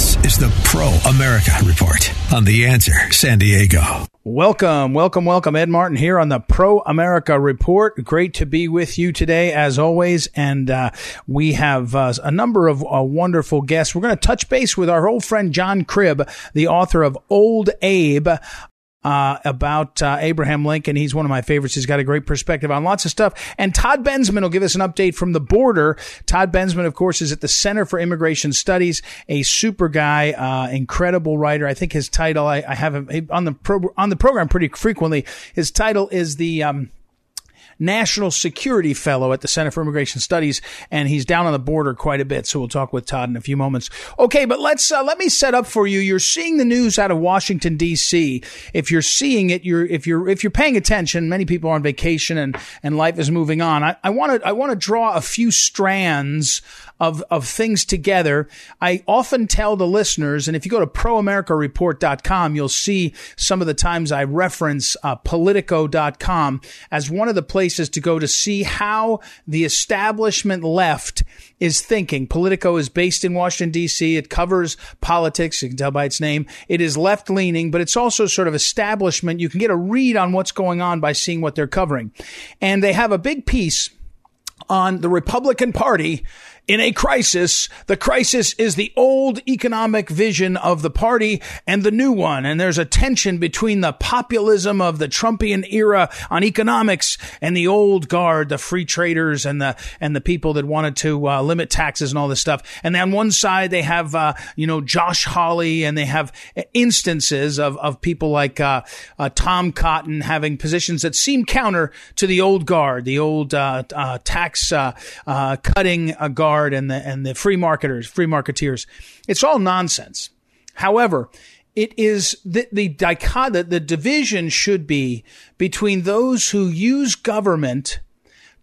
This is the Pro America Report on The Answer San Diego. Welcome, welcome, welcome. Ed Martin here on the Pro America Report. Great to be with you today, as always. And uh, we have uh, a number of uh, wonderful guests. We're going to touch base with our old friend John Cribb, the author of Old Abe uh, about uh, Abraham Lincoln. He's one of my favorites. He's got a great perspective on lots of stuff. And Todd Bensman will give us an update from the border. Todd Bensman, of course, is at the Center for Immigration Studies, a super guy, uh, incredible writer. I think his title, I, I have him on the pro- on the program pretty frequently. His title is the um, national security fellow at the Center for Immigration Studies, and he's down on the border quite a bit. So we'll talk with Todd in a few moments. Okay, but let's uh, let me set up for you. You're seeing the news out of Washington D.C. If you're seeing it, you're if you're if you're paying attention. Many people are on vacation and and life is moving on. I want to I want to draw a few strands of, of things together. I often tell the listeners, and if you go to proamericareport.com, you'll see some of the times I reference uh, politico.com as one of the places to go to see how the establishment left is thinking. Politico is based in Washington, D.C. It covers politics. You can tell by its name. It is left leaning, but it's also sort of establishment. You can get a read on what's going on by seeing what they're covering. And they have a big piece on the Republican Party in a crisis. The crisis is the old economic vision of the party and the new one. And there's a tension between the populism of the Trumpian era on economics and the old guard, the free traders and the, and the people that wanted to uh, limit taxes and all this stuff. And on one side, they have, uh, you know, Josh Hawley and they have instances of, of people like, uh, uh Tom Cotton having positions that seem counter to the old guard, the old, uh, uh, tax, cutting guard and the and the free marketers, free marketeers. It's all nonsense. However, it is the the the division should be between those who use government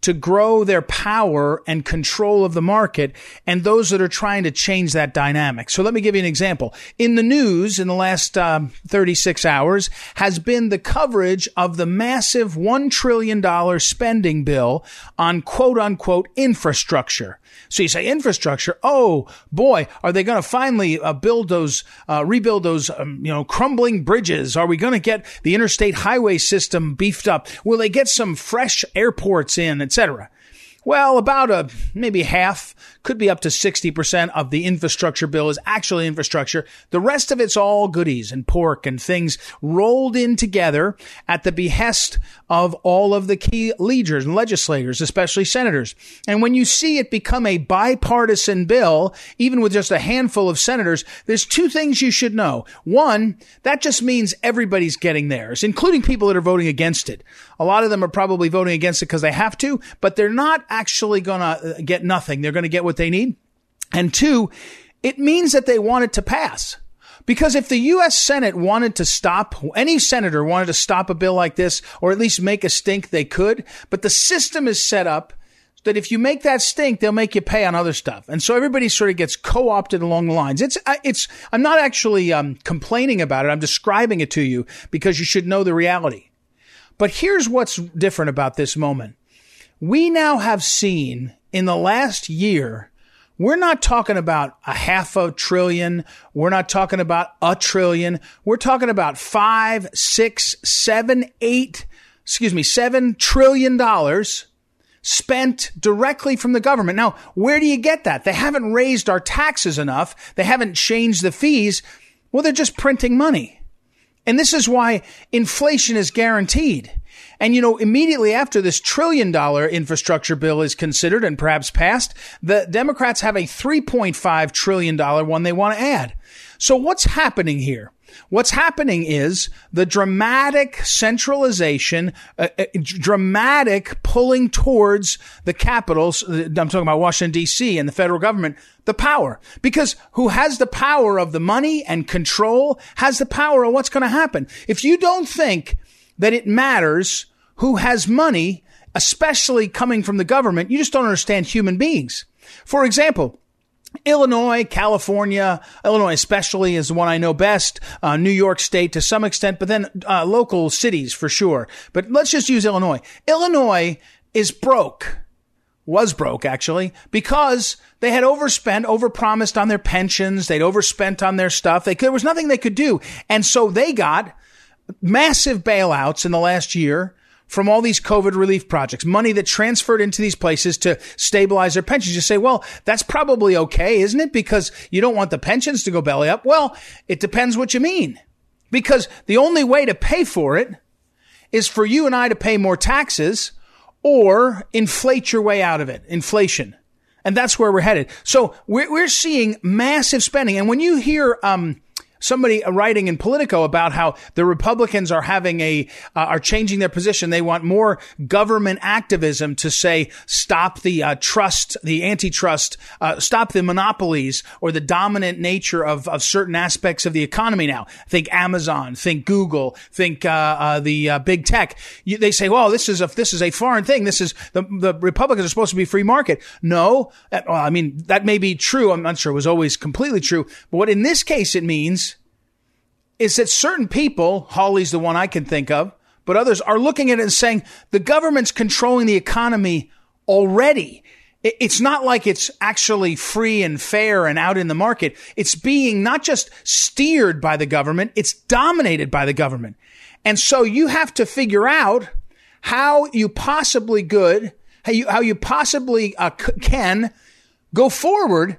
to grow their power and control of the market and those that are trying to change that dynamic. So let me give you an example. In the news in the last um, 36 hours has been the coverage of the massive $1 trillion spending bill on quote unquote infrastructure. So you say infrastructure. Oh boy, are they going to finally uh, build those, uh, rebuild those, um, you know, crumbling bridges? Are we going to get the interstate highway system beefed up? Will they get some fresh airports in, etc.? Well, about a maybe half could be up to 60% of the infrastructure bill is actually infrastructure. The rest of it's all goodies and pork and things rolled in together at the behest of all of the key leaders and legislators, especially senators. And when you see it become a bipartisan bill, even with just a handful of senators, there's two things you should know. One, that just means everybody's getting theirs, including people that are voting against it. A lot of them are probably voting against it because they have to, but they're not actually going to get nothing. They're going to get what they need. And two, it means that they want it to pass. Because if the U.S. Senate wanted to stop, any senator wanted to stop a bill like this, or at least make a stink, they could. But the system is set up that if you make that stink, they'll make you pay on other stuff. And so everybody sort of gets co-opted along the lines. It's, it's, I'm not actually um, complaining about it. I'm describing it to you because you should know the reality. But here's what's different about this moment. We now have seen in the last year, we're not talking about a half a trillion. We're not talking about a trillion. We're talking about five, six, seven, eight, excuse me, seven trillion dollars spent directly from the government. Now, where do you get that? They haven't raised our taxes enough. They haven't changed the fees. Well, they're just printing money. And this is why inflation is guaranteed. And you know, immediately after this trillion dollar infrastructure bill is considered and perhaps passed, the Democrats have a $3.5 trillion one one they want to add. So what's happening here? What's happening is the dramatic centralization, uh, uh, dramatic pulling towards the capitals. I'm talking about Washington D.C. and the federal government, the power. Because who has the power of the money and control has the power of what's going to happen. If you don't think that it matters who has money, especially coming from the government. You just don't understand human beings. For example, Illinois, California, Illinois especially is the one I know best, uh, New York State to some extent, but then uh, local cities for sure. But let's just use Illinois. Illinois is broke. was broke actually because they had overspent, overpromised on their pensions. They'd overspent on their stuff. They, there was nothing they could do. And so they got massive bailouts in the last year from all these COVID relief projects, money that transferred into these places to stabilize their pensions. You say, well, that's probably okay, isn't it? Because you don't want the pensions to go belly up. Well, it depends what you mean. Because the only way to pay for it is for you and I to pay more taxes or inflate your way out of it. Inflation. And that's where we're headed. So we're, we're seeing massive spending. And when you hear, um, somebody writing in Politico about how the Republicans are having a uh, are changing their position. They want more government activism to say stop the uh, trust, the antitrust, uh, stop the monopolies or the dominant nature of of certain aspects of the economy. Now, think Amazon, think Google, think uh, uh, the uh, big tech. You, they say, well, this is a this is a foreign thing. This is the the Republicans are supposed to be free market. No, well, I mean that may be true. I'm not sure it was always completely true, but what in this case it means is that certain people, Hawley's the one I can think of, but others are looking at it and saying the government's controlling the economy already. It's not like it's actually free and fair and out in the market. It's being not just steered by the government, it's dominated by the government. And so you have to figure out how you possibly good, how you, how you possibly uh, can go forward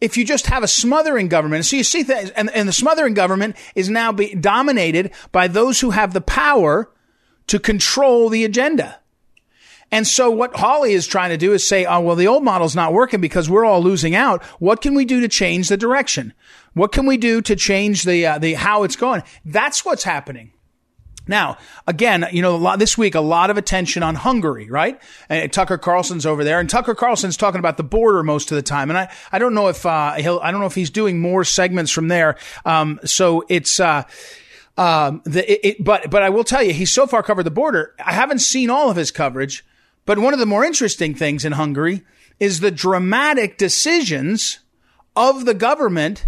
if you just have a smothering government, so you see that, and, and the smothering government is now be dominated by those who have the power to control the agenda. And so what Hawley is trying to do is say, oh, well, the old model's not working because we're all losing out. What can we do to change the direction? What can we do to change the, uh, the, how it's going? That's what's happening. Now, again, you know, lot, this week, a lot of attention on Hungary, right? And Tucker Carlson's over there and Tucker Carlson's talking about the border most of the time. And I, I don't know if, uh, he'll, I don't know if he's doing more segments from there. Um, so it's, uh, um, the, it, it, but, but I will tell you, he's so far covered the border. I haven't seen all of his coverage, but one of the more interesting things in Hungary is the dramatic decisions of the government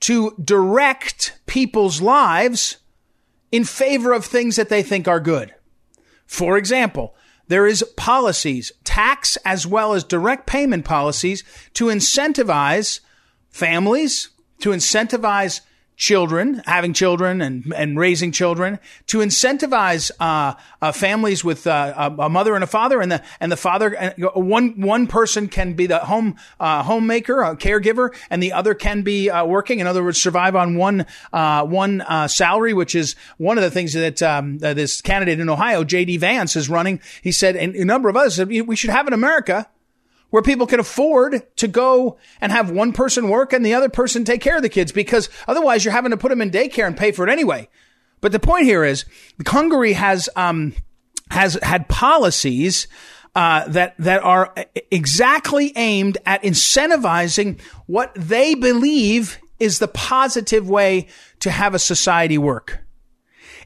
to direct people's lives in favor of things that they think are good. For example, there is policies, tax as well as direct payment policies to incentivize families, to incentivize children, having children and, and raising children, to incentivize uh, uh, families with uh, a mother and a father, and the and the father one one person can be the home uh, homemaker, a caregiver, and the other can be uh, working. In other words, survive on one uh one salary, which is one of the things that um, this candidate in Ohio, J.D. Vance, is running. He said, and a number of others said, we should have in America where people can afford to go and have one person work and the other person take care of the kids because otherwise you're having to put them in daycare and pay for it anyway. But the point here is Hungary has, um, has had policies uh, that that are exactly aimed at incentivizing what they believe is the positive way to have a society work.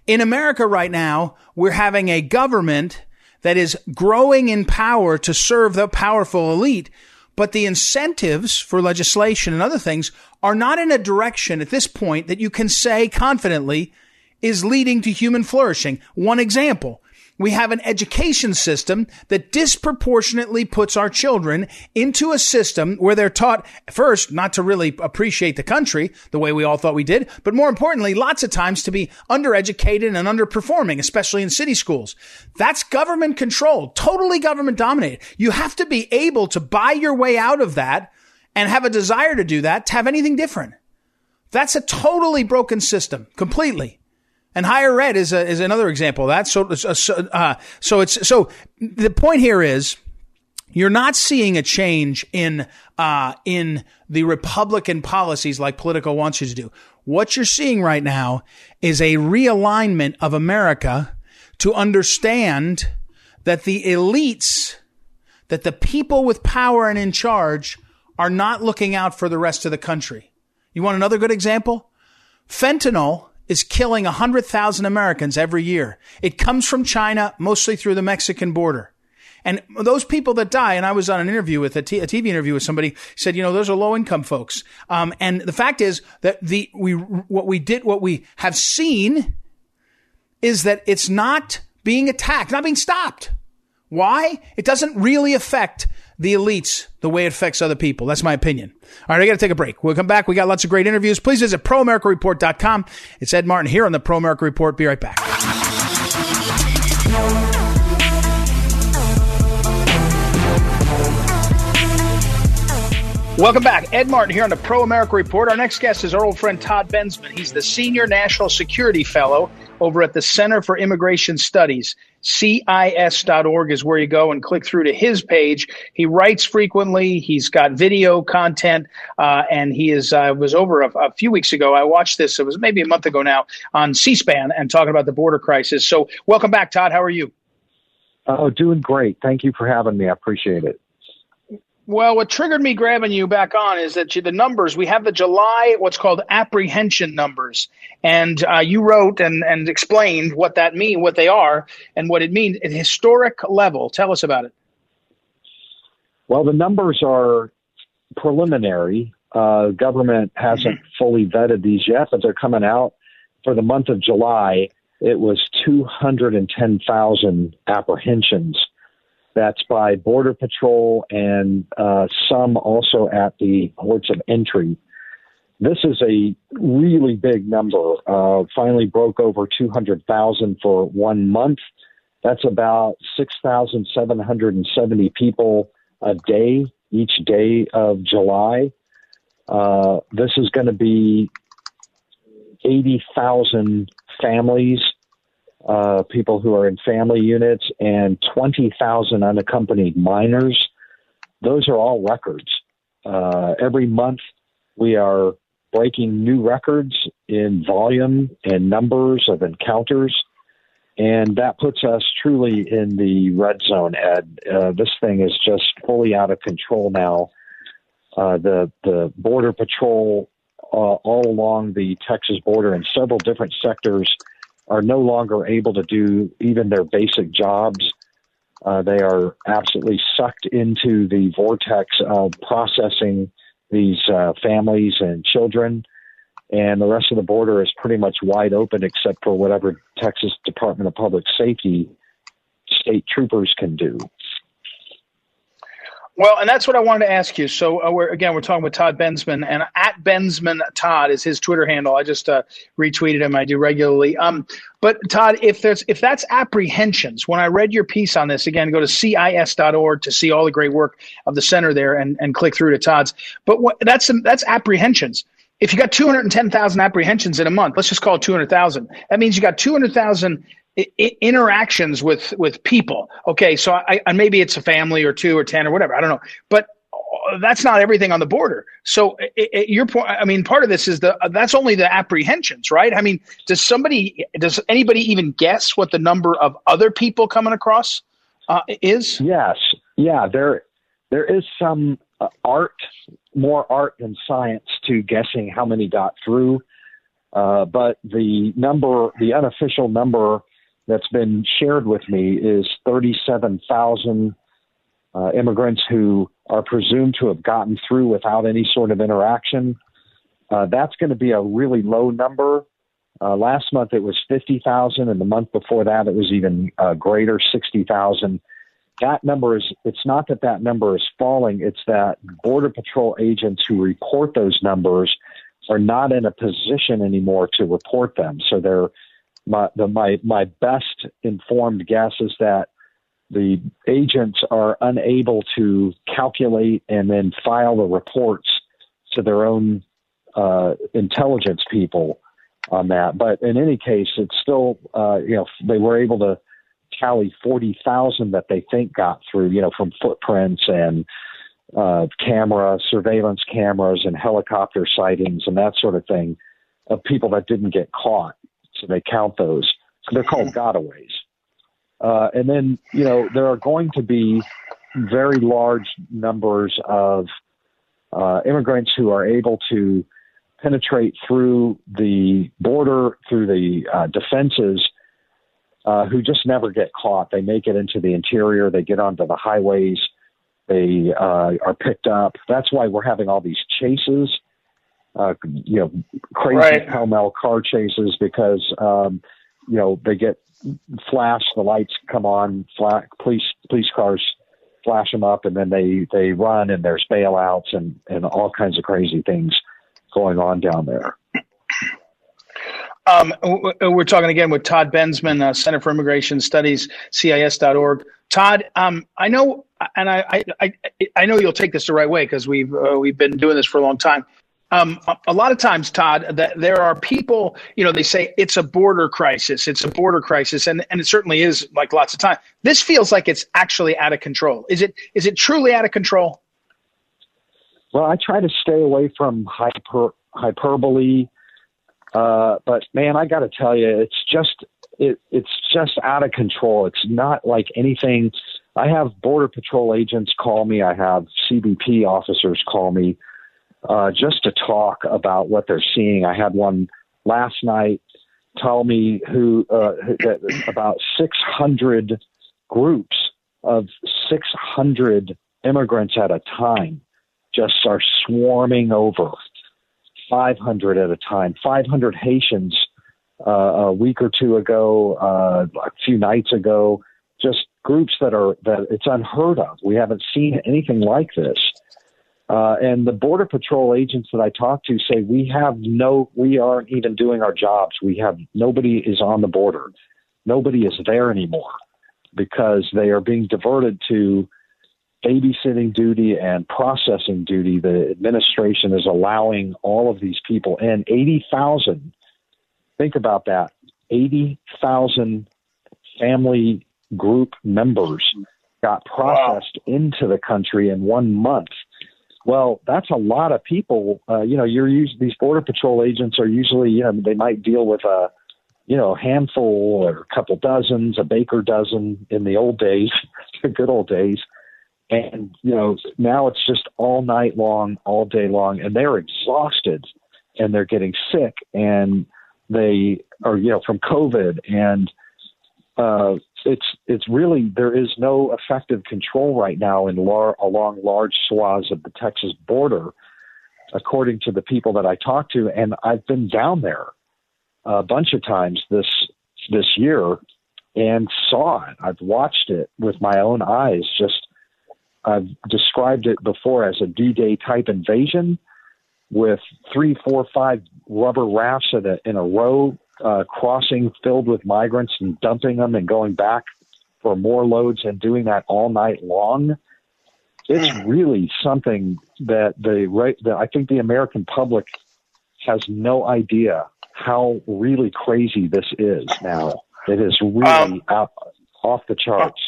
In America right now, we're having a government that is growing in power to serve the powerful elite. But the incentives for legislation and other things are not in a direction at this point that you can say confidently is leading to human flourishing. One example, we have an education system that disproportionately puts our children into a system where they're taught first not to really appreciate the country the way we all thought we did, but more importantly, lots of times to be undereducated and underperforming, especially in city schools. That's government controlled, totally government dominated. You have to be able to buy your way out of that and have a desire to do that to have anything different. That's a totally broken system, completely. And higher ed is a, is another example of that. So, uh, so it's, so the point here is, you're not seeing a change in uh, in the Republican policies like Politico wants you to do. What you're seeing right now is a realignment of America to understand that the elites, that the people with power and in charge, are not looking out for the rest of the country. You want another good example? Fentanyl is killing 100,000 Americans every year. It comes from China, mostly through the Mexican border. And those people that die, and I was on an interview with a, t- a TV interview with somebody said, you know, those are low income folks. Um, and the fact is that the, we, what we did, what we have seen is that it's not being attacked, not being stopped. Why? It doesn't really affect the elites the way it affects other people. That's my opinion. All right, I got to take a break. We'll come back. We got lots of great interviews. Please visit proamericareport.com. It's Ed Martin here on the Pro America Report. Be right back. Welcome back. Ed Martin here on the Pro America Report. Our next guest is our old friend Todd Bensman. He's the Senior National Security Fellow over at the Center for Immigration Studies. CIS.org is where you go and click through to his page. He writes frequently. He's got video content, uh, and he is uh, was over a, a, few weeks ago. I watched this. It was maybe a month ago now on C-SPAN and talking about the border crisis. So, welcome back, Todd. How are you? Oh, doing great. Thank you for having me. I appreciate it. Well, what triggered me grabbing you back on is that the numbers we have the July what's called apprehension numbers, and uh, you wrote and and explained what that mean, what they are, and what it means at historic level. Tell us about it. Well, the numbers are preliminary. Uh, government hasn't mm-hmm. fully vetted these yet, but they're coming out for the month of July. It was 210,000 apprehensions that's by Border Patrol and uh, some also at the ports of entry. This is a really big number. Uh, finally broke over 200,000 for one month. That's about 6,770 people a day, each day of July. Uh, this is going to be 80,000 families uh, people who are in family units, and 20,000 unaccompanied minors. Those are all records. Uh, every month, we are breaking new records in volume and numbers of encounters. And that puts us truly in the red zone, Ed. Uh, this thing is just fully out of control now. Uh, the the border patrol uh, all along the Texas border in several different sectors are no longer able to do even their basic jobs. Uh, they are absolutely sucked into the vortex of processing these uh, families and children. And the rest of the border is pretty much wide open except for whatever Texas Department of Public Safety state troopers can do. Well, and that's what I wanted to ask you. So, uh, we're, again, we're talking with Todd Bensman, and at Bensman Todd is his Twitter handle. I just uh, retweeted him. I do regularly. Um, but Todd, if there's if that's apprehensions, when I read your piece on this, again, go to cis.org to see all the great work of the center there, and, and click through to Todd's. But what, that's that's apprehensions. If you got 210,000 apprehensions in a month, let's just call it 200,000. That means you got 200,000 interactions with with people. Okay, so I, I, maybe it's a family or two or ten or whatever. I don't know, but uh, that's not everything on the border. So it, it, your point. I mean, part of this is the uh, that's only the apprehensions, right? I mean, does somebody does anybody even guess what the number of other people coming across uh, is? Yes, yeah. There there is some uh, art, more art than science to guessing how many got through. Uh, but the number, the unofficial number that's been shared with me is 37,000 uh, immigrants who are presumed to have gotten through without any sort of interaction. Uh, that's going to be a really low number. Uh, last month it was 50,000, and the month before that it was even uh, greater, 60,000. That number is, it's not that that number is falling, it's that Border Patrol agents who report those numbers are not in a position anymore to report them. So they're my the, my my best informed guess is that the agents are unable to calculate and then file the reports to their own uh, intelligence people on that. But in any case, it's still uh, you know they were able to tally forty thousand that they think got through you know from footprints and uh, camera surveillance cameras and helicopter sightings and that sort of thing of people that didn't get caught so they count those. So they're called gotaways. Uh, and then, you know, there are going to be very large numbers of uh, immigrants who are able to penetrate through the border, through the uh, defenses, uh, who just never get caught. They make it into the interior, they get onto the highways, they uh, are picked up. That's why we're having all these chases uh, you know, crazy right. pell mell car chases because um, you know, they get flash, the lights come on, flash, police police cars flash them up, and then they they run, and there's bailouts and and all kinds of crazy things going on down there. Um, we're talking again with Todd Bensman, uh, Center for Immigration Studies, CIS.org. Todd, um, I know, and I, I, I, know you'll take this the right way because we've uh, we've been doing this for a long time. Um, a lot of times, Todd, that there are people, you know, they say it's a border crisis, it's a border crisis, and, and it certainly is like lots of time. This feels like it's actually out of control. Is it is it truly out of control? Well, I try to stay away from hyper hyperbole, uh, but man, I got to tell you, it's just it, it's just out of control. It's not like anything. I have border patrol agents call me. I have CBP officers call me uh, just to talk about what they're seeing. I had one last night tell me who uh, that about 600 groups of 600 immigrants at a time just are swarming over. 500 at a time. 500 haitians uh, a week or two ago uh, a few nights ago. Just groups that are that it's unheard of. We haven't seen anything like this uh, and the border patrol agents that I talk to say we have no, we aren't even doing our jobs. We have nobody is on the border, nobody is there anymore because they are being diverted to babysitting duty and processing duty. The administration is allowing all of these people in. Eighty thousand. Think about that. Eighty thousand family group members got processed wow. into the country in one month well, that's a lot of people. Uh, you know, you're used, these border patrol agents are usually, you know, they might deal with a, you know, handful or a couple dozens, a baker dozen in the old days, the good old days. And, you know, now it's just all night long, all day long, and they're exhausted and they're getting sick and they are, you know, from COVID and, uh, it's it's really there is no effective control right now in lar- along large swaths of the Texas border, according to the people that I talked to, and I've been down there a bunch of times this this year and saw it. I've watched it with my own eyes. Just I've described it before as a D-Day type invasion with three, four, five rubber rafts in a, in a row uh, crossing filled with migrants and dumping them and going back for more loads and doing that all night long. It's hmm. really something that the right that I think the American public has no idea how really crazy this is now. It is really um, out, off the charts.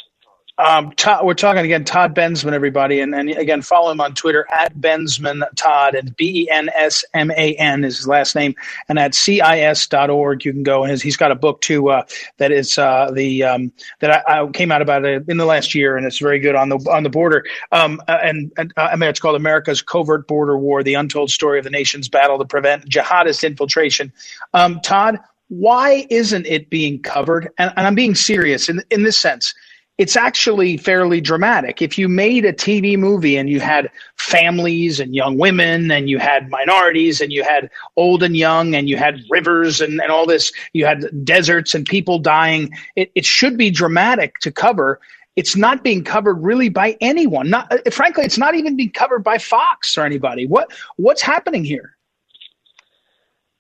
Um, Todd, we're talking again, Todd Bensman, everybody, and, and again, follow him on Twitter at Bensman Todd, and B E N S M A N is his last name, and at CIS.org you can go. And he's got a book too uh, that is uh, the um, that I, I, came out about it in the last year, and it's very good on the on the border. Um, uh, and, and uh, I mean, it's called America's Covert Border War: The Untold Story of the Nation's Battle to Prevent Jihadist Infiltration. Um, Todd, why isn't it being covered? And, and I'm being serious in in this sense it's actually fairly dramatic. If you made a TV movie and you had families and young women and you had minorities and you had old and young and you had rivers and, and all this, you had deserts and people dying, it, it should be dramatic to cover. It's not being covered really by anyone. Not, uh, frankly, it's not even being covered by Fox or anybody. What what's happening here?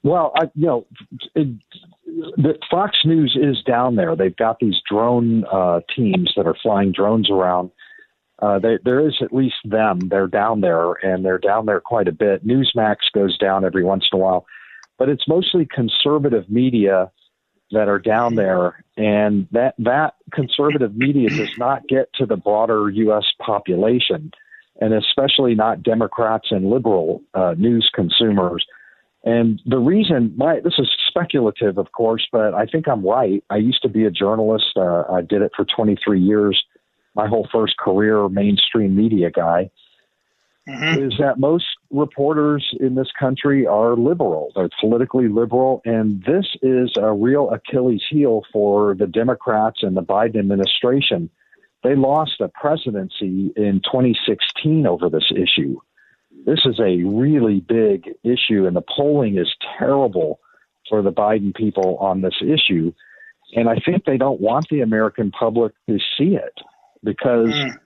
Well, I, you know, it, the Fox News is down there. They've got these drone uh, teams that are flying drones around. Uh, they, there is at least them. They're down there, and they're down there quite a bit. Newsmax goes down every once in a while, but it's mostly conservative media that are down there, and that that conservative media does not get to the broader U.S. population, and especially not Democrats and liberal uh, news consumers. And the reason, my this is speculative, of course, but I think I'm right. I used to be a journalist. Uh, I did it for 23 years, my whole first career, mainstream media guy. Mm-hmm. Is that most reporters in this country are liberal? They're politically liberal, and this is a real Achilles heel for the Democrats and the Biden administration. They lost a presidency in 2016 over this issue this is a really big issue, and the polling is terrible for the Biden people on this issue. and I think they don't want the American public to see it because mm.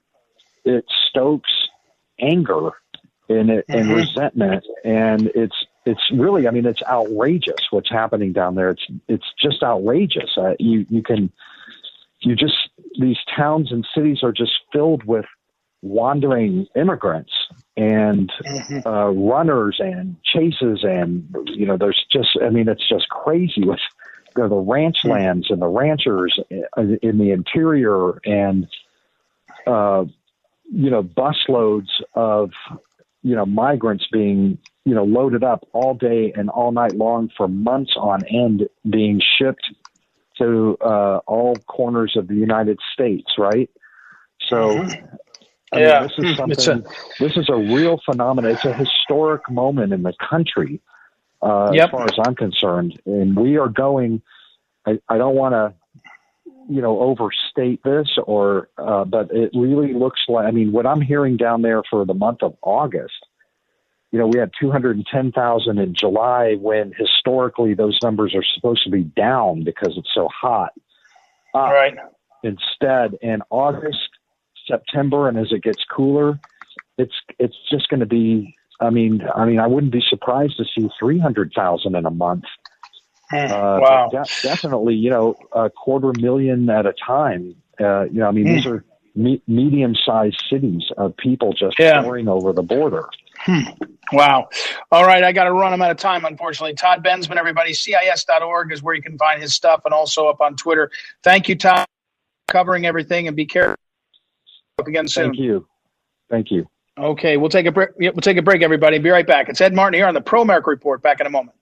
it stokes anger and it, mm-hmm. and resentment, and it's it's really I mean it's outrageous what's happening down there. It's it's just outrageous. Uh, you you can you just these towns and cities are just filled with wandering immigrants and mm-hmm. uh, runners and chases and you know there's just I mean it's just crazy with you know, the ranch lands and the ranchers in the interior and uh, you know busloads of you know migrants being you know loaded up all day and all night long for months on end being shipped to uh, all corners of the United States, right? So mm-hmm. I yeah. mean, this is hmm. something. A, this is a real phenomenon. It's a historic moment in the country, uh, yep. as far as I'm concerned. And we are going. I, I don't want to, you know, overstate this, or uh, but it really looks like. I mean, what I'm hearing down there for the month of August. You know, we had 210,000 in July when historically those numbers are supposed to be down because it's so hot. Uh, right. Instead, in August, September and as it gets cooler, it's it's just going to be. I mean, I mean, I wouldn't be surprised to see three hundred thousand in a month. Hmm. Uh, wow! De- definitely, you know, a quarter million at a time. Uh, you know, I mean, mm. these are me- medium-sized cities of people just yeah. pouring over the border. Hmm. Wow. All right. I got to run. I'm out of time, unfortunately. Todd Bensman, everybody, CIS.org is where you can find his stuff and also up on Twitter. Thank you, Todd, covering everything and be careful again soon. Thank you. Thank you. Okay, we'll take a break. We'll take a break, everybody. Be right back. It's Ed Martin here on the Pro America Report. Back in a moment.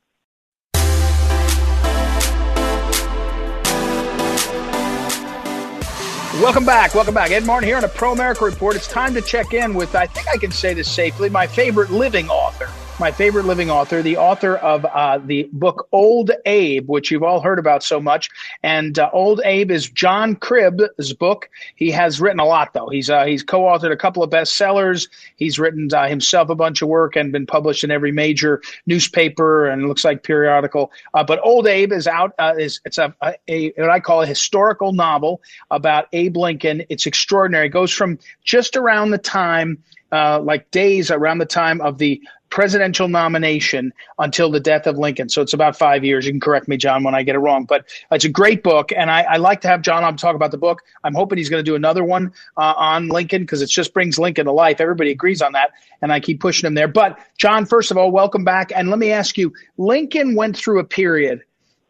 Welcome back. Welcome back. Ed Martin here on a Pro America Report. It's time to check in with, I think I can say this safely, my favorite living author my favorite living author, the author of uh, the book Old Abe, which you've all heard about so much. And uh, Old Abe is John Cribb's book. He has written a lot, though. He's uh, he's co-authored a couple of bestsellers. He's written uh, himself a bunch of work and been published in every major newspaper and looks like periodical. Uh, but Old Abe is out. Uh, is it's a, a, a, what I call a historical novel about Abe Lincoln. It's extraordinary. It goes from just around the time. Uh, like days around the time of the presidential nomination until the death of Lincoln. So it's about five years. You can correct me, John, when I get it wrong. But it's a great book, and I, I like to have John on talk about the book. I'm hoping he's going to do another one uh, on Lincoln because it just brings Lincoln to life. Everybody agrees on that, and I keep pushing him there. But John, first of all, welcome back, and let me ask you: Lincoln went through a period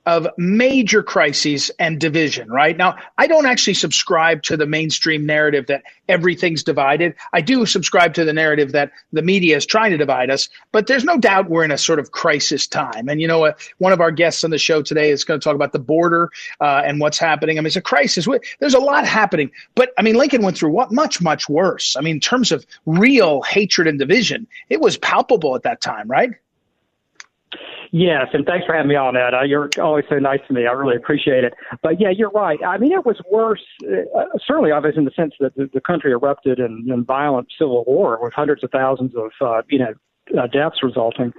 of major crises and division, right? Now, I don't actually subscribe to the mainstream narrative that everything's divided. I do subscribe to the narrative that the media is trying to divide us, but there's no doubt we're in a sort of crisis time. And, you know, one of our guests on the show today is going to talk about the border uh, and what's happening. I mean, it's a crisis. There's a lot happening. But, I mean, Lincoln went through what? Much, much worse. I mean, in terms of real hatred and division, it was palpable at that time, right? Yes, and thanks for having me on, Ed. Uh, you're always so nice to me. I really appreciate it. But yeah, you're right. I mean, it was worse, uh, certainly obvious in the sense that the, the country erupted in, in violent civil war with hundreds of thousands of, uh, you know, uh, deaths resulting.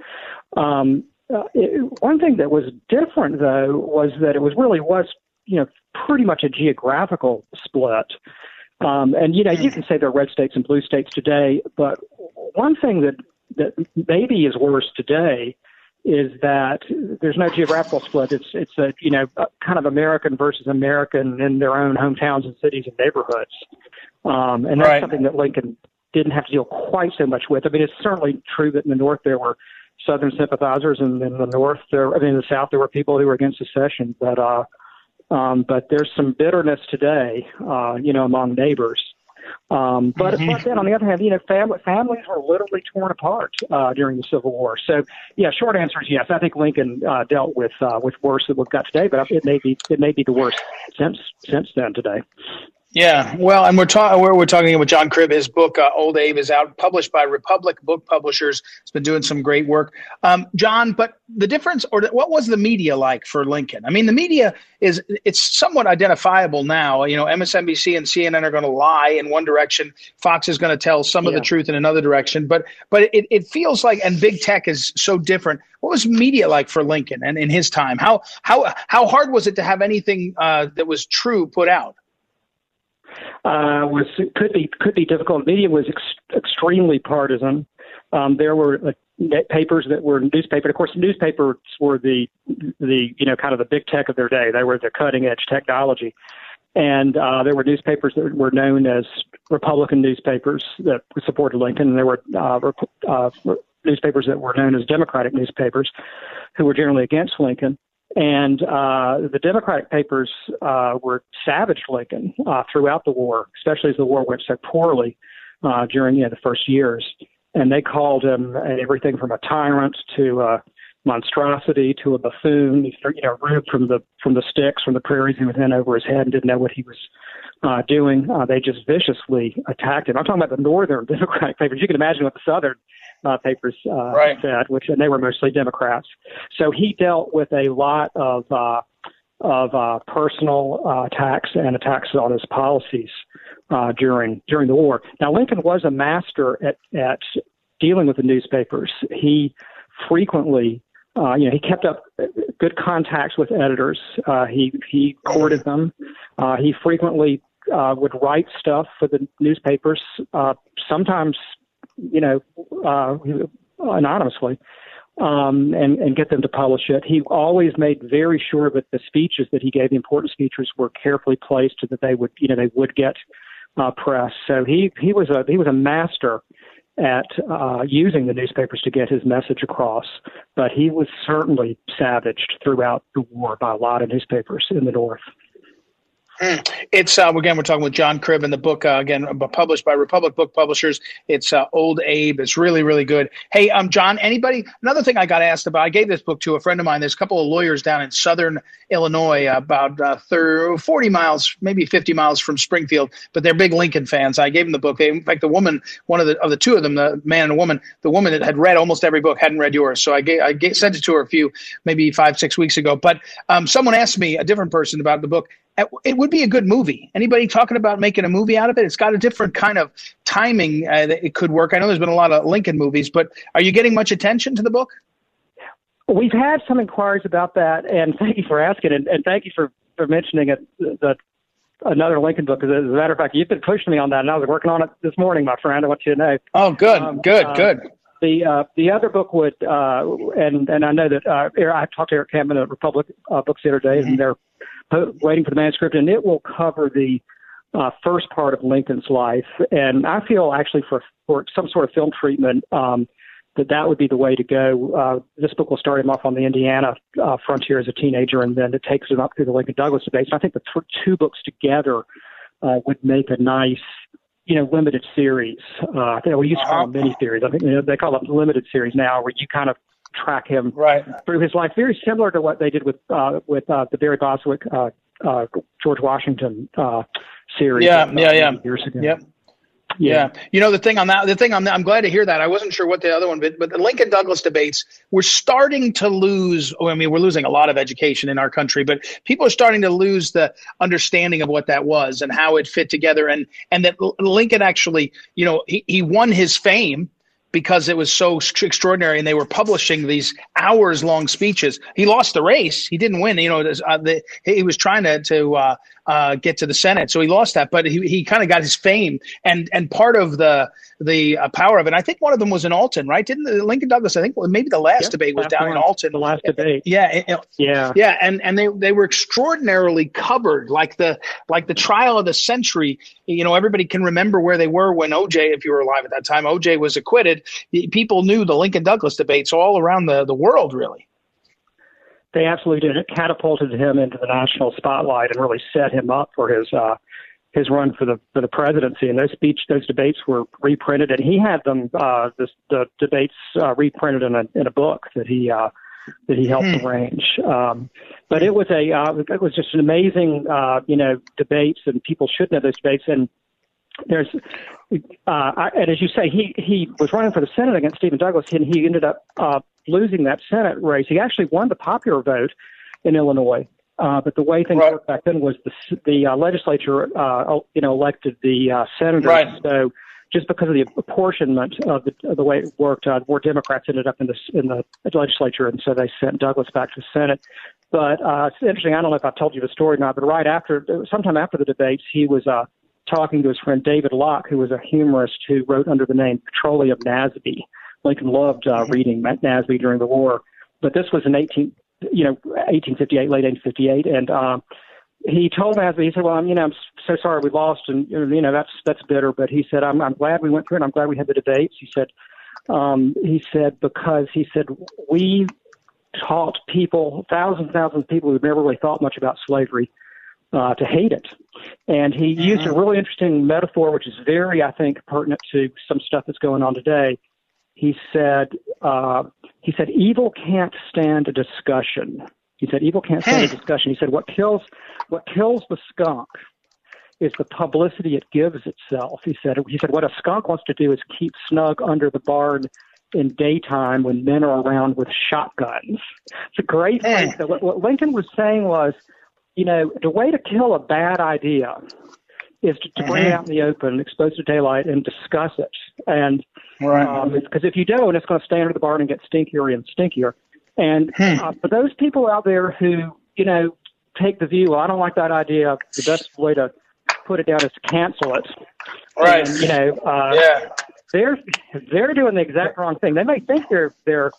Um, uh, it, one thing that was different, though, was that it was really was, you know, pretty much a geographical split. Um, and you know, you can say there are red states and blue states today, but one thing that that maybe is worse today is that there's no geographical split. It's it's a you know kind of American versus American in their own hometowns and cities and neighborhoods, um, and that's right. something that Lincoln didn't have to deal quite so much with. I mean, it's certainly true that in the North there were Southern sympathizers, and in the North there, I mean, in the South there were people who were against secession, but uh, um, but there's some bitterness today, uh, you know, among neighbors. Um, but, mm-hmm. but then on the other hand, you know, family, families were literally torn apart uh, during the Civil War. So, yeah, short answer is yes. I think Lincoln uh, dealt with uh, with worse than we've got today, but it may be it may be the worst since since then today. Yeah, well, and we're talking we're, we're talking about John Cribb. His book uh, "Old Abe" is out, published by Republic Book Publishers. It's been doing some great work, um, John. But the difference, or what was the media like for Lincoln? I mean, the media is it's somewhat identifiable now. You know, MSNBC and CNN are going to lie in one direction. Fox is going to tell some yeah. of the truth in another direction. But but it, it feels like, and big tech is so different. What was media like for Lincoln and in his time? How how how hard was it to have anything uh, that was true put out? Uh, was could be could be difficult. Media was ex- extremely partisan. Um, there were uh, papers that were newspaper. Of course, newspapers were the the you know kind of the big tech of their day. They were the cutting edge technology, and uh, there were newspapers that were known as Republican newspapers that supported Lincoln, and there were uh, uh, newspapers that were known as Democratic newspapers, who were generally against Lincoln. And uh, the Democratic papers uh, were savage Lincoln uh, throughout the war, especially as the war went so poorly uh, during you know, the first years. And they called him everything from a tyrant to a monstrosity to a buffoon. You know, Rube from the from the sticks from the prairies he was in over his head and didn't know what he was uh, doing. Uh, they just viciously attacked him. I'm talking about the northern Democratic papers. You can imagine what the southern uh, papers uh, right. said, which and they were mostly Democrats. So he dealt with a lot of uh, of uh, personal uh, attacks and attacks on his policies uh, during during the war. Now Lincoln was a master at at dealing with the newspapers. He frequently uh, you know, he kept up good contacts with editors. Uh, he he courted them. Uh, he frequently uh, would write stuff for the newspapers. Uh, sometimes you know, uh, anonymously, um, and, and get them to publish it. He always made very sure that the speeches that he gave, the important speeches, were carefully placed so that they would, you know, they would get uh, press. So he he was a he was a master at uh, using the newspapers to get his message across. But he was certainly savaged throughout the war by a lot of newspapers in the North. It's uh, again we're talking with John Cribb in the book uh, again published by Republic Book Publishers. It's uh, Old Abe. It's really really good. Hey, um, John. Anybody? Another thing I got asked about. I gave this book to a friend of mine. There's a couple of lawyers down in Southern Illinois, about uh, 30, 40 miles, maybe 50 miles from Springfield, but they're big Lincoln fans. I gave them the book. They, in fact, the woman, one of the of the two of them, the man and woman, the woman that had read almost every book hadn't read yours. So I gave, I gave, sent it to her a few, maybe five six weeks ago. But um, someone asked me, a different person, about the book it would be a good movie. Anybody talking about making a movie out of it? It's got a different kind of timing uh, that it could work. I know there's been a lot of Lincoln movies, but are you getting much attention to the book? We've had some inquiries about that, and thank you for asking, and, and thank you for, for mentioning it. The another Lincoln book. As a matter of fact, you've been pushing me on that, and I was working on it this morning, my friend. I want you to know. Oh, good, um, good, uh, good. The uh, the other book would, uh, and and I know that uh, I talked to Eric Campbell at Republic uh, Books the other day, mm-hmm. and they're waiting for the manuscript, and it will cover the uh, first part of Lincoln's life. And I feel actually for for some sort of film treatment um, that that would be the way to go. Uh, this book will start him off on the Indiana uh, frontier as a teenager, and then it takes him up through the Lincoln Douglas debates. And I think the th- two books together uh, would make a nice you know, limited series. Uh, they used to call them mini series. I think you know, they call them limited series now, where you kind of track him right. through his life, very similar to what they did with uh, with uh, the Barry Bostwick uh, uh, George Washington uh, series. Yeah, yeah, yeah. Years ago. Yep. Yeah. yeah. You know, the thing on that, the thing on that, I'm glad to hear that. I wasn't sure what the other one, but, but the Lincoln Douglas debates, we're starting to lose. I mean, we're losing a lot of education in our country, but people are starting to lose the understanding of what that was and how it fit together. And, and that Lincoln actually, you know, he, he won his fame because it was so extraordinary and they were publishing these hours long speeches. He lost the race. He didn't win. You know, uh, the, he was trying to, to uh, uh, get to the Senate. So he lost that, but he, he kind of got his fame and, and part of the, the uh, power of it. I think one of them was in Alton, right? Didn't the Lincoln Douglas? I think well, maybe the last debate was down one, in Alton. The last debate. Yeah. It, yeah. Yeah. And, and they, they were extraordinarily covered like the, like the trial of the century. You know, everybody can remember where they were when OJ, if you were alive at that time, OJ was acquitted. People knew the Lincoln Douglas debates all around the, the world, really they absolutely did. It catapulted him into the national spotlight and really set him up for his uh, his run for the for the presidency. And those speech, those debates were reprinted, and he had them uh, the, the debates uh, reprinted in a in a book that he uh, that he helped hmm. arrange. Um, But it was a uh, it was just an amazing uh, you know debates, and people should know those debates. And there's uh, and as you say, he he was running for the Senate against Stephen Douglas, and he ended up uh, losing that Senate race. He actually won the popular vote in Illinois. Uh, but the way things right. worked back then was the the uh, legislature, uh, you know, elected the uh, senators. Right. So just because of the apportionment of the, of the way it worked, uh, more Democrats ended up in the in the legislature, and so they sent Douglas back to the Senate. But uh, it's interesting. I don't know if I've told you the story or not, but right after, sometime after the debates, he was uh, talking to his friend David Locke, who was a humorist who wrote under the name Petroleum Nasby. Lincoln loved uh, reading Nasby during the war, but this was in 18, you know, 1858, late 1858, and um, he told Nasby, he said, "Well, I'm, you know, I'm so sorry we lost, and you know, that's that's bitter." But he said, "I'm I'm glad we went through it. I'm glad we had the debates." He said, um, "He said because he said we taught people, thousands and thousands of people who never really thought much about slavery, uh, to hate it." And he used a really interesting metaphor, which is very, I think, pertinent to some stuff that's going on today. He said, uh, he said, evil can't stand a discussion. He said, evil can't stand a discussion. He said, what kills, what kills the skunk is the publicity it gives itself. He said, he said, what a skunk wants to do is keep snug under the barn in daytime when men are around with shotguns. It's a great thing. So what, what Lincoln was saying was, you know, the way to kill a bad idea is to, to bring it out in the open, expose it to daylight, and discuss it. And right. um, because if you don't, it's going to stay under the barn and get stinkier and stinkier. And Hmm. uh, for those people out there who, you know, take the view, well, I don't like that idea. The best way to put it down is to cancel it. Right. And, you know, uh, Yeah. they're they're doing the exact wrong thing. They may think they're they're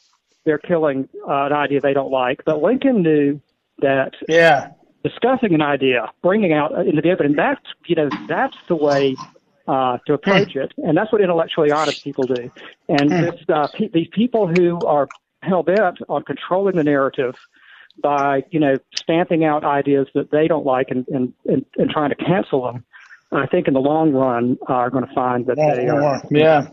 they're killing uh, an idea they don't like, but Lincoln knew that Yeah. Discussing an idea, bringing out into the open, and that's you know that's the way uh, to approach it, and that's what intellectually honest people do. And this, uh, pe- these people who are hell bent on controlling the narrative by you know stamping out ideas that they don't like and and, and, and trying to cancel them, I think in the long run uh, are going to find that they are Yeah.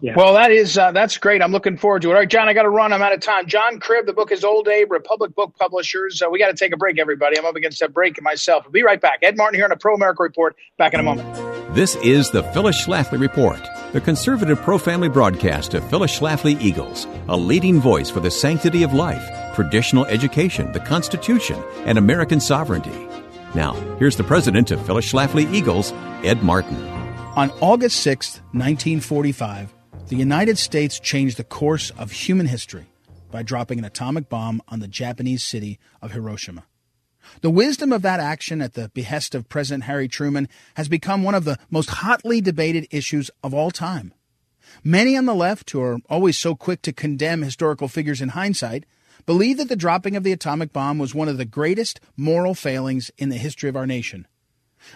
Yeah. Well, that is uh, that's great. I'm looking forward to it. All right, John, I got to run. I'm out of time. John Cribb, the book is Old Abe, Republic Book Publishers. Uh, we got to take a break, everybody. I'm up against a break myself. We'll be right back. Ed Martin here on a Pro America Report. Back in a moment. This is the Phyllis Schlafly Report, the conservative pro family broadcast of Phyllis Schlafly Eagles, a leading voice for the sanctity of life, traditional education, the Constitution, and American sovereignty. Now, here's the president of Phyllis Schlafly Eagles, Ed Martin. On August 6, 1945, the United States changed the course of human history by dropping an atomic bomb on the Japanese city of Hiroshima. The wisdom of that action at the behest of President Harry Truman has become one of the most hotly debated issues of all time. Many on the left, who are always so quick to condemn historical figures in hindsight, believe that the dropping of the atomic bomb was one of the greatest moral failings in the history of our nation.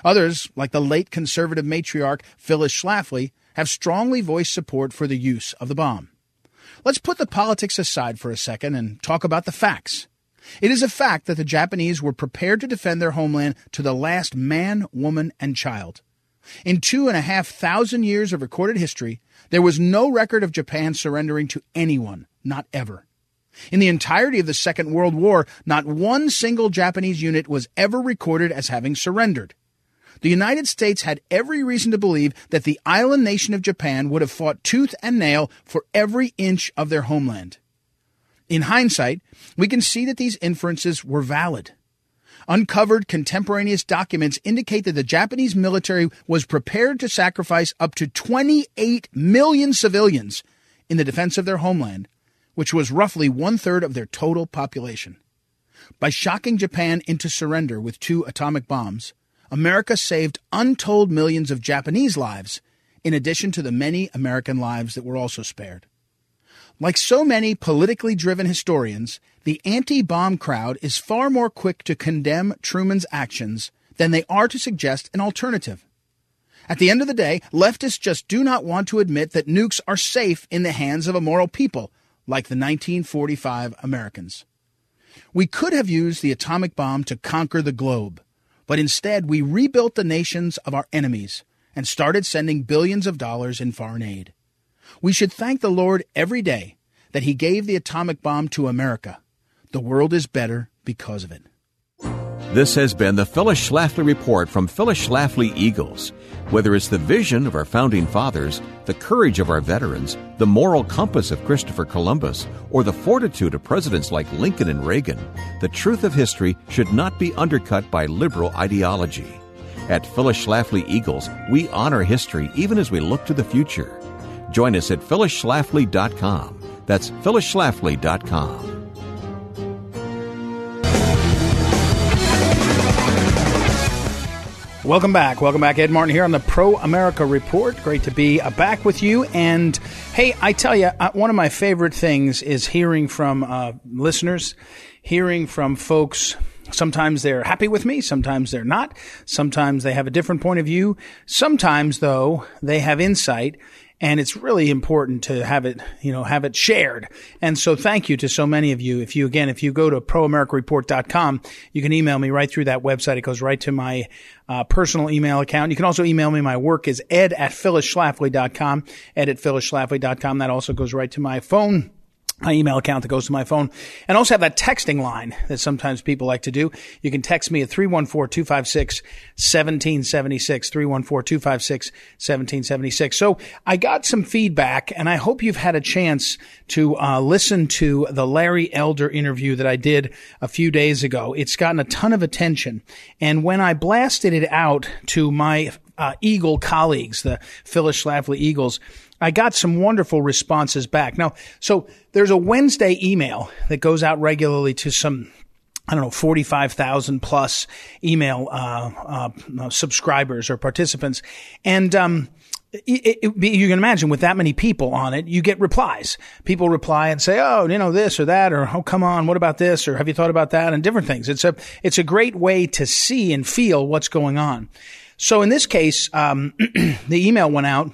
Others, like the late conservative matriarch Phyllis Schlafly, have strongly voiced support for the use of the bomb. Let's put the politics aside for a second and talk about the facts. It is a fact that the Japanese were prepared to defend their homeland to the last man, woman, and child. In two and a half thousand years of recorded history, there was no record of Japan surrendering to anyone, not ever. In the entirety of the Second World War, not one single Japanese unit was ever recorded as having surrendered. The United States had every reason to believe that the island nation of Japan would have fought tooth and nail for every inch of their homeland. In hindsight, we can see that these inferences were valid. Uncovered contemporaneous documents indicate that the Japanese military was prepared to sacrifice up to 28 million civilians in the defense of their homeland, which was roughly one third of their total population. By shocking Japan into surrender with two atomic bombs, America saved untold millions of Japanese lives, in addition to the many American lives that were also spared. Like so many politically driven historians, the anti bomb crowd is far more quick to condemn Truman's actions than they are to suggest an alternative. At the end of the day, leftists just do not want to admit that nukes are safe in the hands of a moral people, like the 1945 Americans. We could have used the atomic bomb to conquer the globe, but instead we rebuilt the nations of our enemies and started sending billions of dollars in foreign aid. We should thank the Lord every day that He gave the atomic bomb to America. The world is better because of it. This has been the Phyllis Schlafly Report from Phyllis Schlafly Eagles. Whether it's the vision of our founding fathers, the courage of our veterans, the moral compass of Christopher Columbus, or the fortitude of presidents like Lincoln and Reagan, the truth of history should not be undercut by liberal ideology. At Phyllis Schlafly Eagles, we honor history even as we look to the future. Join us at phyllisschlafly.com. That's phyllisschlafly.com. Welcome back. Welcome back. Ed Martin here on the Pro America Report. Great to be uh, back with you. And hey, I tell you, uh, one of my favorite things is hearing from uh, listeners, hearing from folks. Sometimes they're happy with me. Sometimes they're not. Sometimes they have a different point of view. Sometimes, though, they have insight and it's really important to have it, you know, have it shared. And so thank you to so many of you. If you, again, if you go to proamericareport.com, you can email me right through that website. It goes right to my uh, personal email account. You can also email me. My work is ed at phyllisschlafly.com, ed at phyllisschlafly.com. That also goes right to my phone my email account that goes to my phone and also have that texting line that sometimes people like to do. You can text me at 314-256-1776, 314-256-1776. So I got some feedback and I hope you've had a chance to uh, listen to the Larry Elder interview that I did a few days ago. It's gotten a ton of attention. And when I blasted it out to my uh, Eagle colleagues, the Phyllis Schlafly Eagles, I got some wonderful responses back. Now, so there's a Wednesday email that goes out regularly to some I don't know, 45,000 plus email, uh, uh, subscribers or participants. And, um, it, it, you can imagine with that many people on it, you get replies. People reply and say, "Oh, you know this or that," or "Oh, come on, what about this?" or "Have you thought about that?" and different things. It's a it's a great way to see and feel what's going on. So in this case, um, the email went out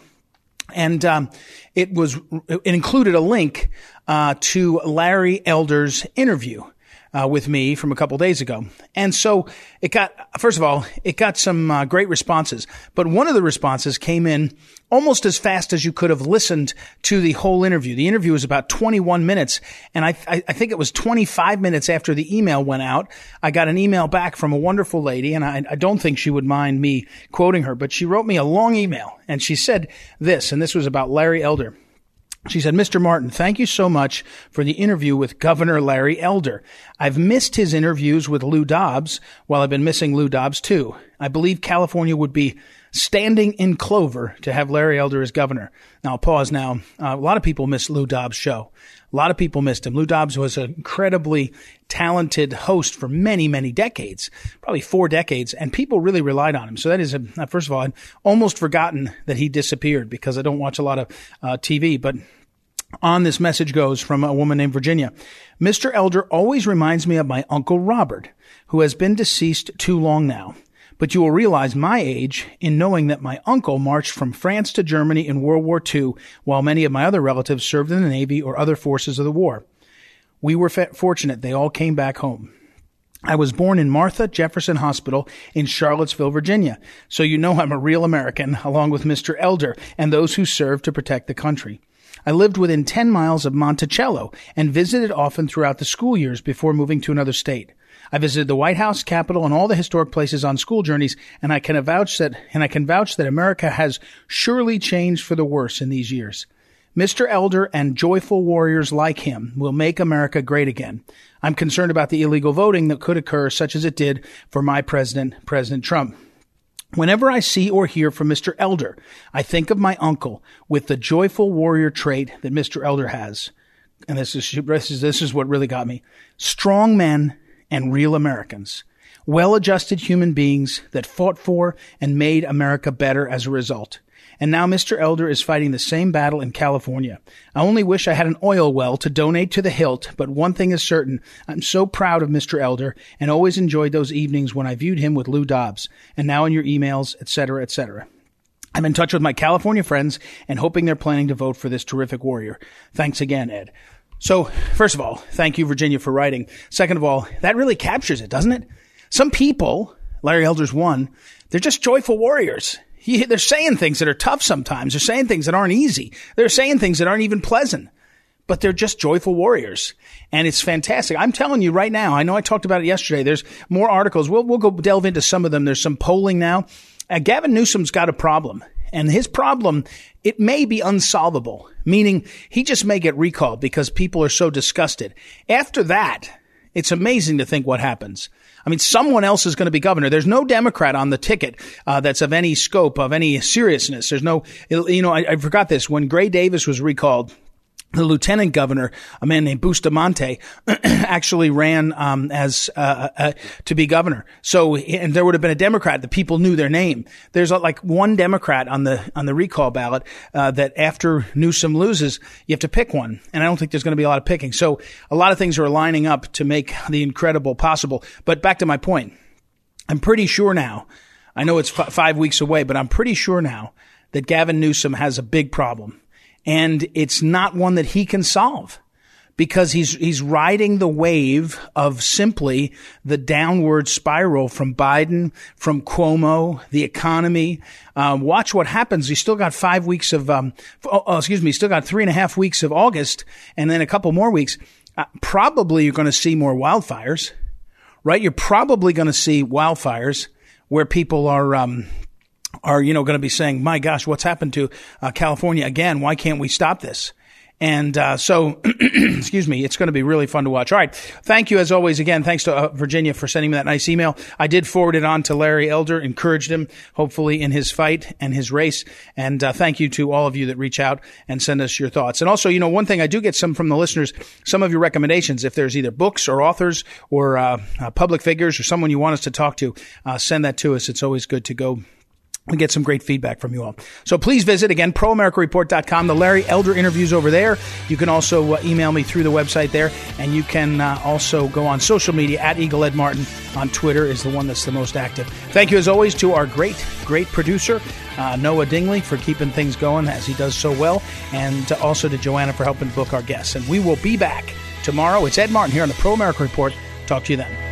and um, it was it included a link uh, to Larry Elder's interview uh, with me from a couple days ago. And so it got, first of all, it got some uh, great responses. But one of the responses came in almost as fast as you could have listened to the whole interview. The interview was about 21 minutes. And I, I, think it was 25 minutes after the email went out. I got an email back from a wonderful lady. And I, I don't think she would mind me quoting her, but she wrote me a long email and she said this, and this was about Larry Elder. She said, Mr. Martin, thank you so much for the interview with Governor Larry Elder. I've missed his interviews with Lou Dobbs while I've been missing Lou Dobbs too. I believe California would be standing in clover to have Larry Elder as governor. Now, pause now. Uh, a lot of people miss Lou Dobbs' show. A lot of people missed him. Lou Dobbs was an incredibly talented host for many, many decades, probably four decades, and people really relied on him. So that is, a, uh, first of all, I'd almost forgotten that he disappeared because I don't watch a lot of uh, TV, but on this message goes from a woman named Virginia. Mr. Elder always reminds me of my Uncle Robert, who has been deceased too long now but you will realize my age in knowing that my uncle marched from France to Germany in World War II, while many of my other relatives served in the Navy or other forces of the war. We were fortunate they all came back home. I was born in Martha Jefferson Hospital in Charlottesville, Virginia, so you know I'm a real American, along with Mr. Elder and those who served to protect the country. I lived within 10 miles of Monticello and visited often throughout the school years before moving to another state. I visited the White House, Capitol, and all the historic places on school journeys, and I can vouch that, and I can vouch that America has surely changed for the worse in these years. Mr. Elder and joyful warriors like him will make America great again. I'm concerned about the illegal voting that could occur, such as it did for my president, President Trump. Whenever I see or hear from Mr. Elder, I think of my uncle with the joyful warrior trait that Mr. Elder has. And this is, this is, this is what really got me. Strong men and real Americans. Well adjusted human beings that fought for and made America better as a result. And now Mr. Elder is fighting the same battle in California. I only wish I had an oil well to donate to the hilt, but one thing is certain. I'm so proud of Mr. Elder and always enjoyed those evenings when I viewed him with Lou Dobbs and now in your emails, etc., etc. I'm in touch with my California friends and hoping they're planning to vote for this terrific warrior. Thanks again, Ed. So, first of all, thank you, Virginia, for writing. Second of all, that really captures it, doesn't it? Some people, Larry Elder's one, they're just joyful warriors. they're saying things that are tough sometimes. They're saying things that aren't easy. They're saying things that aren't even pleasant. but they're just joyful warriors. And it's fantastic. I'm telling you right now, I know I talked about it yesterday. There's more articles. We'll, we'll go delve into some of them. There's some polling now. Uh, Gavin Newsom's got a problem. And his problem, it may be unsolvable, meaning he just may get recalled because people are so disgusted. After that, it's amazing to think what happens. I mean, someone else is going to be governor. There's no Democrat on the ticket uh, that's of any scope, of any seriousness. There's no, you know, I, I forgot this. When Gray Davis was recalled, the lieutenant governor, a man named Bustamante, actually ran um, as uh, uh, uh, to be governor. So, and there would have been a Democrat. The people knew their name. There's like one Democrat on the on the recall ballot uh, that after Newsom loses, you have to pick one. And I don't think there's going to be a lot of picking. So, a lot of things are lining up to make the incredible possible. But back to my point, I'm pretty sure now. I know it's f- five weeks away, but I'm pretty sure now that Gavin Newsom has a big problem and it's not one that he can solve because he's he's riding the wave of simply the downward spiral from Biden, from Cuomo, the economy. Uh, watch what happens. He's still got five weeks of, um, oh, oh, excuse me, still got three and a half weeks of August, and then a couple more weeks. Uh, probably you're going to see more wildfires, right? You're probably going to see wildfires where people are. Um, are, you know, going to be saying, my gosh, what's happened to uh, California again? Why can't we stop this? And uh, so, excuse me, it's going to be really fun to watch. All right. Thank you, as always, again. Thanks to uh, Virginia for sending me that nice email. I did forward it on to Larry Elder, encouraged him, hopefully, in his fight and his race. And uh, thank you to all of you that reach out and send us your thoughts. And also, you know, one thing I do get some from the listeners, some of your recommendations. If there's either books or authors or uh, uh, public figures or someone you want us to talk to, uh, send that to us. It's always good to go we get some great feedback from you all. So please visit again, proamericareport.com. The Larry Elder interviews over there. You can also uh, email me through the website there. And you can uh, also go on social media at Eagle Ed Martin on Twitter is the one that's the most active. Thank you as always to our great, great producer, uh, Noah Dingley for keeping things going as he does so well. And also to Joanna for helping book our guests. And we will be back tomorrow. It's Ed Martin here on the Pro America Report. Talk to you then.